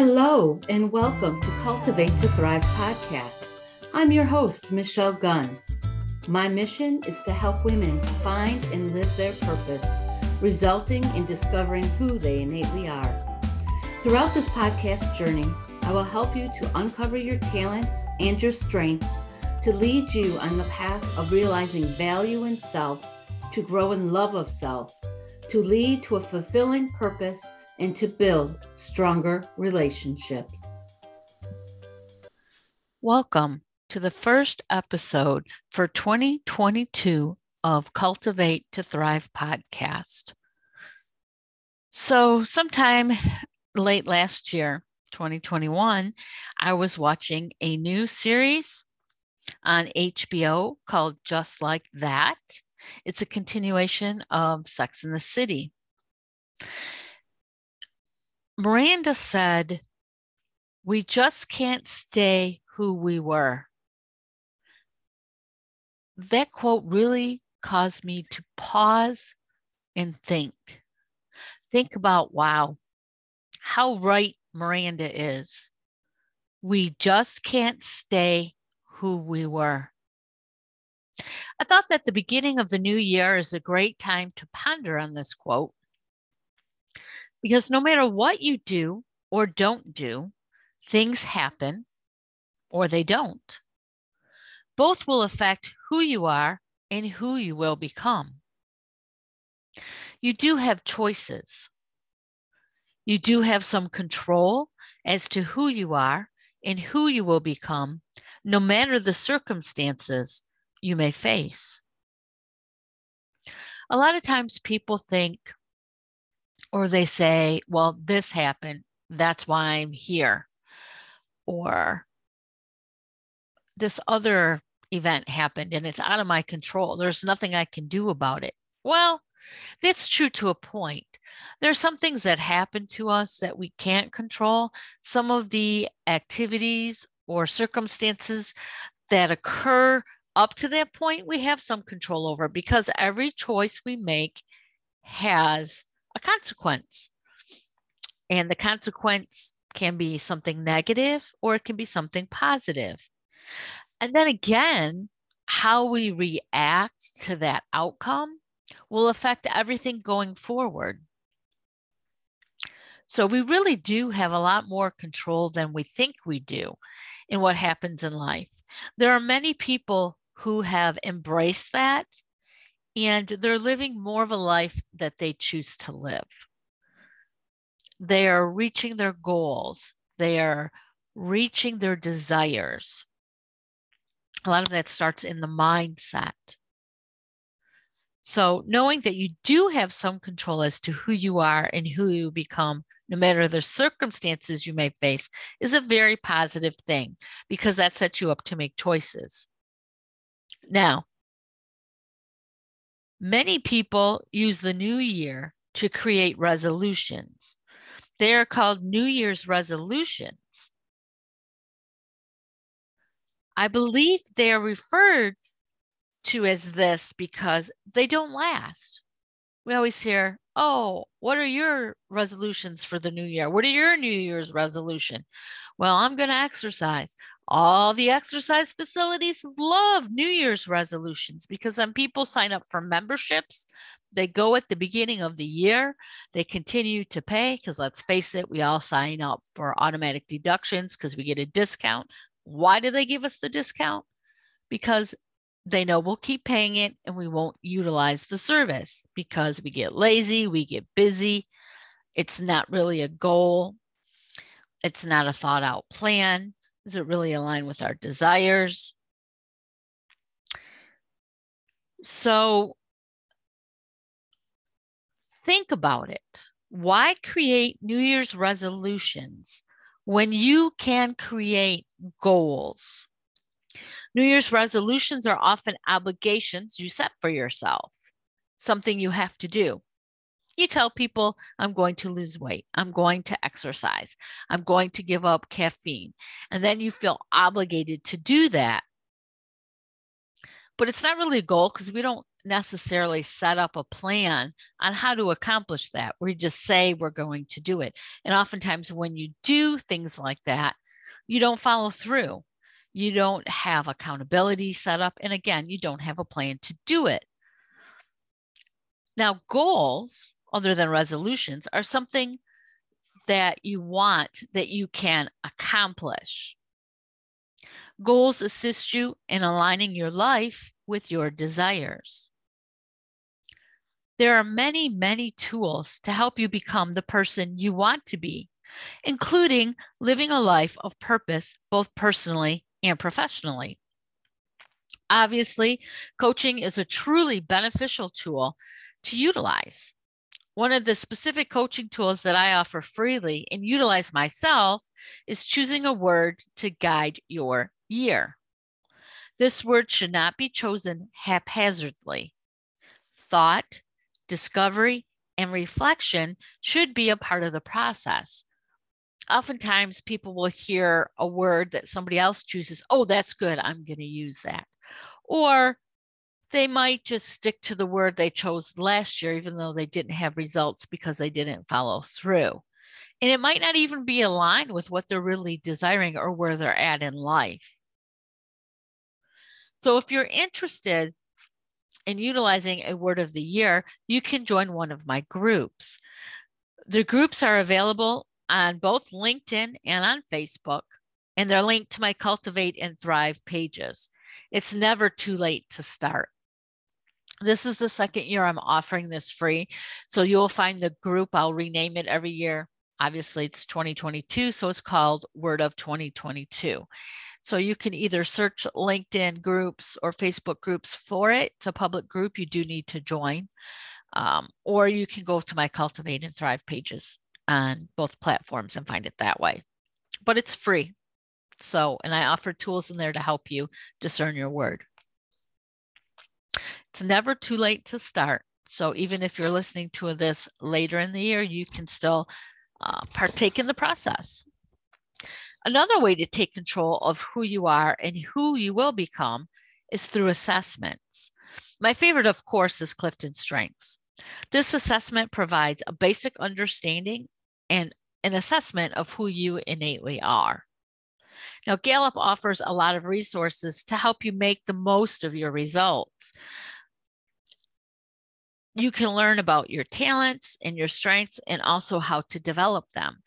Hello, and welcome to Cultivate to Thrive podcast. I'm your host, Michelle Gunn. My mission is to help women find and live their purpose, resulting in discovering who they innately are. Throughout this podcast journey, I will help you to uncover your talents and your strengths to lead you on the path of realizing value in self, to grow in love of self, to lead to a fulfilling purpose and to build stronger relationships. Welcome to the first episode for 2022 of Cultivate to Thrive podcast. So, sometime late last year, 2021, I was watching a new series on HBO called Just Like That. It's a continuation of Sex in the City. Miranda said, We just can't stay who we were. That quote really caused me to pause and think. Think about, wow, how right Miranda is. We just can't stay who we were. I thought that the beginning of the new year is a great time to ponder on this quote because no matter what you do or don't do, things happen or they don't. Both will affect who you are and who you will become. You do have choices. You do have some control as to who you are and who you will become, no matter the circumstances you may face. A lot of times people think, or they say, well, this happened. That's why I'm here. Or this other event happened and it's out of my control. There's nothing I can do about it. Well, that's true to a point. There's some things that happen to us that we can't control. Some of the activities or circumstances that occur up to that point, we have some control over because every choice we make has a consequence. And the consequence can be something negative or it can be something positive. And then again, how we react to that outcome will affect everything going forward. So we really do have a lot more control than we think we do in what happens in life. There are many people who have embraced that and they're living more of a life that they choose to live. They are reaching their goals, they are reaching their desires. A lot of that starts in the mindset. So, knowing that you do have some control as to who you are and who you become, no matter the circumstances you may face, is a very positive thing because that sets you up to make choices. Now, Many people use the new year to create resolutions. They are called New Year's resolutions. I believe they are referred to as this because they don't last. We always hear, oh, what are your resolutions for the new year? What are your New Year's resolution? Well, I'm going to exercise. All the exercise facilities love New Year's resolutions because then people sign up for memberships, they go at the beginning of the year, they continue to pay because let's face it, we all sign up for automatic deductions because we get a discount. Why do they give us the discount? Because they know we'll keep paying it and we won't utilize the service because we get lazy, we get busy. It's not really a goal, it's not a thought out plan. Does it really align with our desires? So think about it. Why create New Year's resolutions when you can create goals? New Year's resolutions are often obligations you set for yourself, something you have to do. You tell people, I'm going to lose weight. I'm going to exercise. I'm going to give up caffeine. And then you feel obligated to do that. But it's not really a goal because we don't necessarily set up a plan on how to accomplish that. We just say we're going to do it. And oftentimes, when you do things like that, you don't follow through. You don't have accountability set up. And again, you don't have a plan to do it. Now, goals, other than resolutions, are something that you want that you can accomplish. Goals assist you in aligning your life with your desires. There are many, many tools to help you become the person you want to be, including living a life of purpose, both personally and professionally. Obviously, coaching is a truly beneficial tool to utilize. One of the specific coaching tools that I offer freely and utilize myself is choosing a word to guide your year. This word should not be chosen haphazardly. Thought, discovery, and reflection should be a part of the process. Oftentimes, people will hear a word that somebody else chooses. Oh, that's good. I'm going to use that. Or they might just stick to the word they chose last year, even though they didn't have results because they didn't follow through. And it might not even be aligned with what they're really desiring or where they're at in life. So if you're interested in utilizing a word of the year, you can join one of my groups. The groups are available on both LinkedIn and on Facebook, and they're linked to my Cultivate and Thrive pages. It's never too late to start. This is the second year I'm offering this free. So you'll find the group, I'll rename it every year. Obviously, it's 2022, so it's called Word of 2022. So you can either search LinkedIn groups or Facebook groups for it. It's a public group you do need to join. Um, or you can go to my Cultivate and Thrive pages on both platforms and find it that way. But it's free. So, and I offer tools in there to help you discern your word. It's never too late to start. So even if you're listening to this later in the year, you can still uh, partake in the process. Another way to take control of who you are and who you will become is through assessments. My favorite, of course, is Clifton Strengths. This assessment provides a basic understanding and an assessment of who you innately are. Now, Gallup offers a lot of resources to help you make the most of your results you can learn about your talents and your strengths and also how to develop them.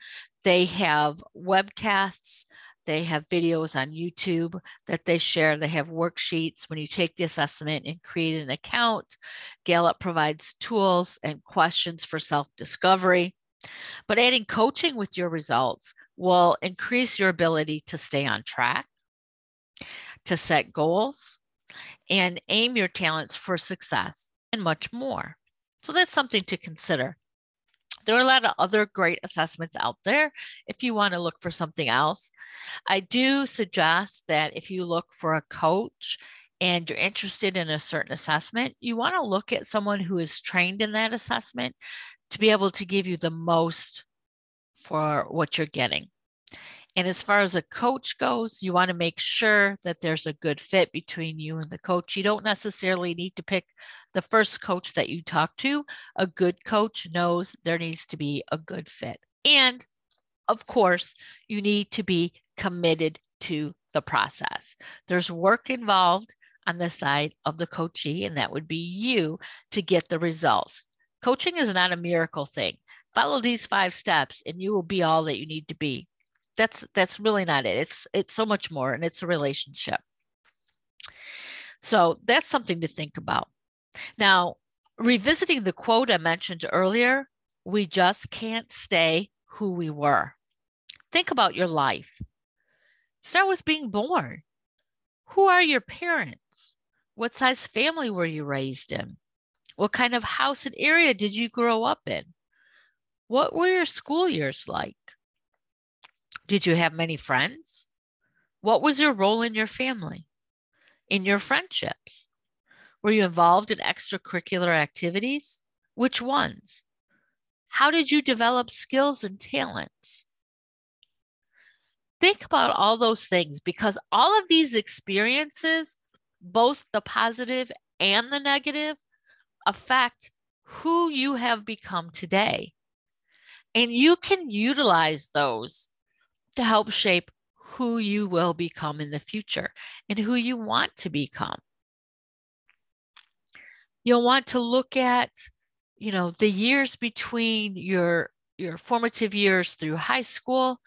They have webcasts, they have videos on YouTube that they share. They have worksheets when you take the assessment and create an account. Gallup provides tools and questions for self discovery. But adding coaching with your results will increase your ability to stay on track, to set goals, and aim your talents for success, and much more. So that's something to consider. There are a lot of other great assessments out there if you want to look for something else. I do suggest that if you look for a coach and you're interested in a certain assessment, you want to look at someone who is trained in that assessment to be able to give you the most for what you're getting. And as far as a coach goes, you want to make sure that there's a good fit between you and the coach. You don't necessarily need to pick the first coach that you talk to. A good coach knows there needs to be a good fit. And of course, you need to be committed to the process. There's work involved on the side of the coachee, and that would be you to get the results. Coaching is not a miracle thing. Follow these five steps, and you will be all that you need to be. That's that's really not it. It's it's so much more and it's a relationship. So that's something to think about. Now revisiting the quote i mentioned earlier we just can't stay who we were. Think about your life. Start with being born. Who are your parents? What size family were you raised in what kind of house and area did you grow up in what were your school years like did you have many friends? What was your role in your family, in your friendships? Were you involved in extracurricular activities? Which ones? How did you develop skills and talents? Think about all those things because all of these experiences, both the positive and the negative, affect who you have become today. And you can utilize those to help shape who you will become in the future and who you want to become. You'll want to look at, you know, the years between your your formative years through high school,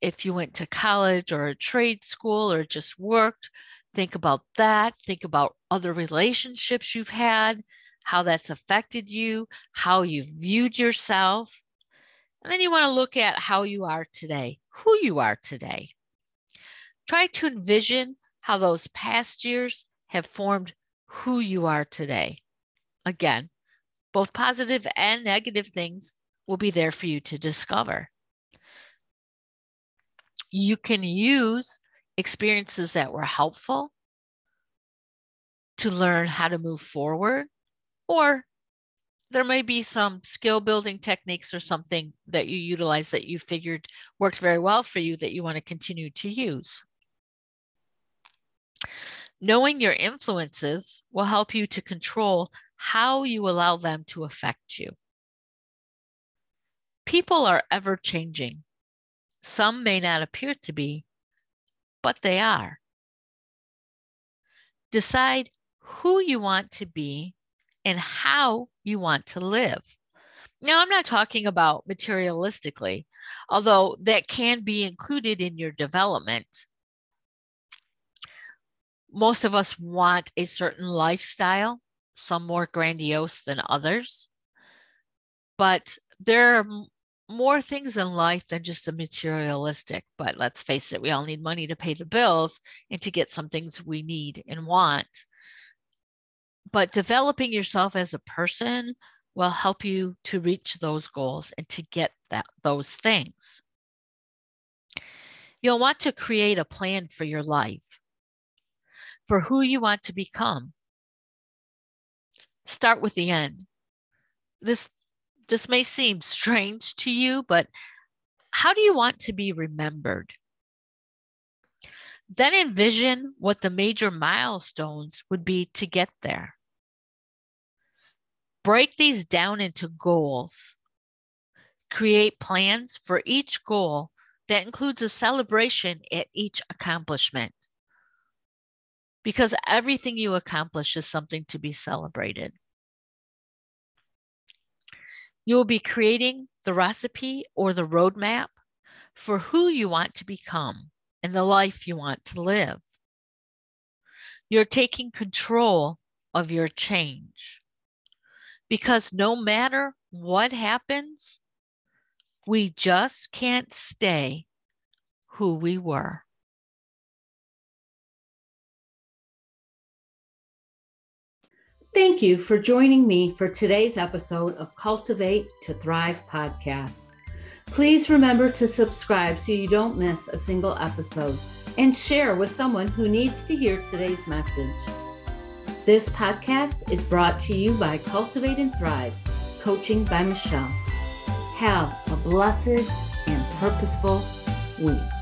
if you went to college or a trade school or just worked, think about that. Think about other relationships you've had, how that's affected you, how you viewed yourself. And then you want to look at how you are today, who you are today. Try to envision how those past years have formed who you are today. Again, both positive and negative things will be there for you to discover. You can use experiences that were helpful to learn how to move forward, or there may be some skill building techniques or something that you utilize that you figured worked very well for you that you want to continue to use. Knowing your influences will help you to control how you allow them to affect you. People are ever changing. Some may not appear to be, but they are. Decide who you want to be and how you want to live. Now, I'm not talking about materialistically, although that can be included in your development most of us want a certain lifestyle, some more grandiose than others. But there are more things in life than just the materialistic. But let's face it, we all need money to pay the bills and to get some things we need and want. But developing yourself as a person will help you to reach those goals and to get that those things. You'll want to create a plan for your life for who you want to become. Start with the end. This this may seem strange to you, but how do you want to be remembered? Then envision what the major milestones would be to get there. Break these down into goals. Create plans for each goal that includes a celebration at each accomplishment because everything you accomplish is something to be celebrated. You will be creating the recipe or the roadmap for who you want to become and the life you want to live. You're taking control of your change because no matter what happens, we just can't stay who we were. Thank you for joining me for today's episode of Cultivate to Thrive podcast. Please remember to subscribe so you don't miss a single episode and share with someone who needs to hear today's message. This podcast is brought to you by Cultivate and Thrive, coaching by Michelle. Have a blessed and purposeful week.